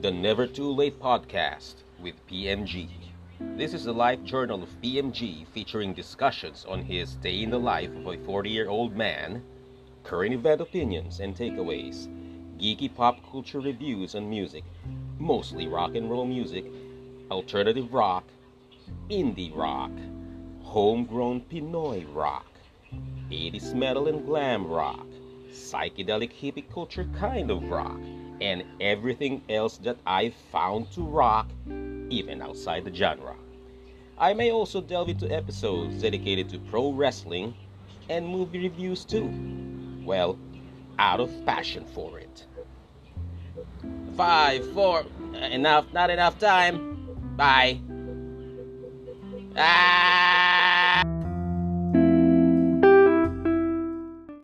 the Never Too Late podcast with PMG. This is the life journal of PMG featuring discussions on his day in the life of a 40 year old man, current event opinions and takeaways, geeky pop culture reviews on music, mostly rock and roll music, alternative rock, indie rock, homegrown Pinoy rock, 80s metal and glam rock, psychedelic hippie culture kind of rock and everything else that I found to rock, even outside the genre. I may also delve into episodes dedicated to pro wrestling and movie reviews too. Well, out of passion for it. Five, four, enough, not enough time. Bye. Ah!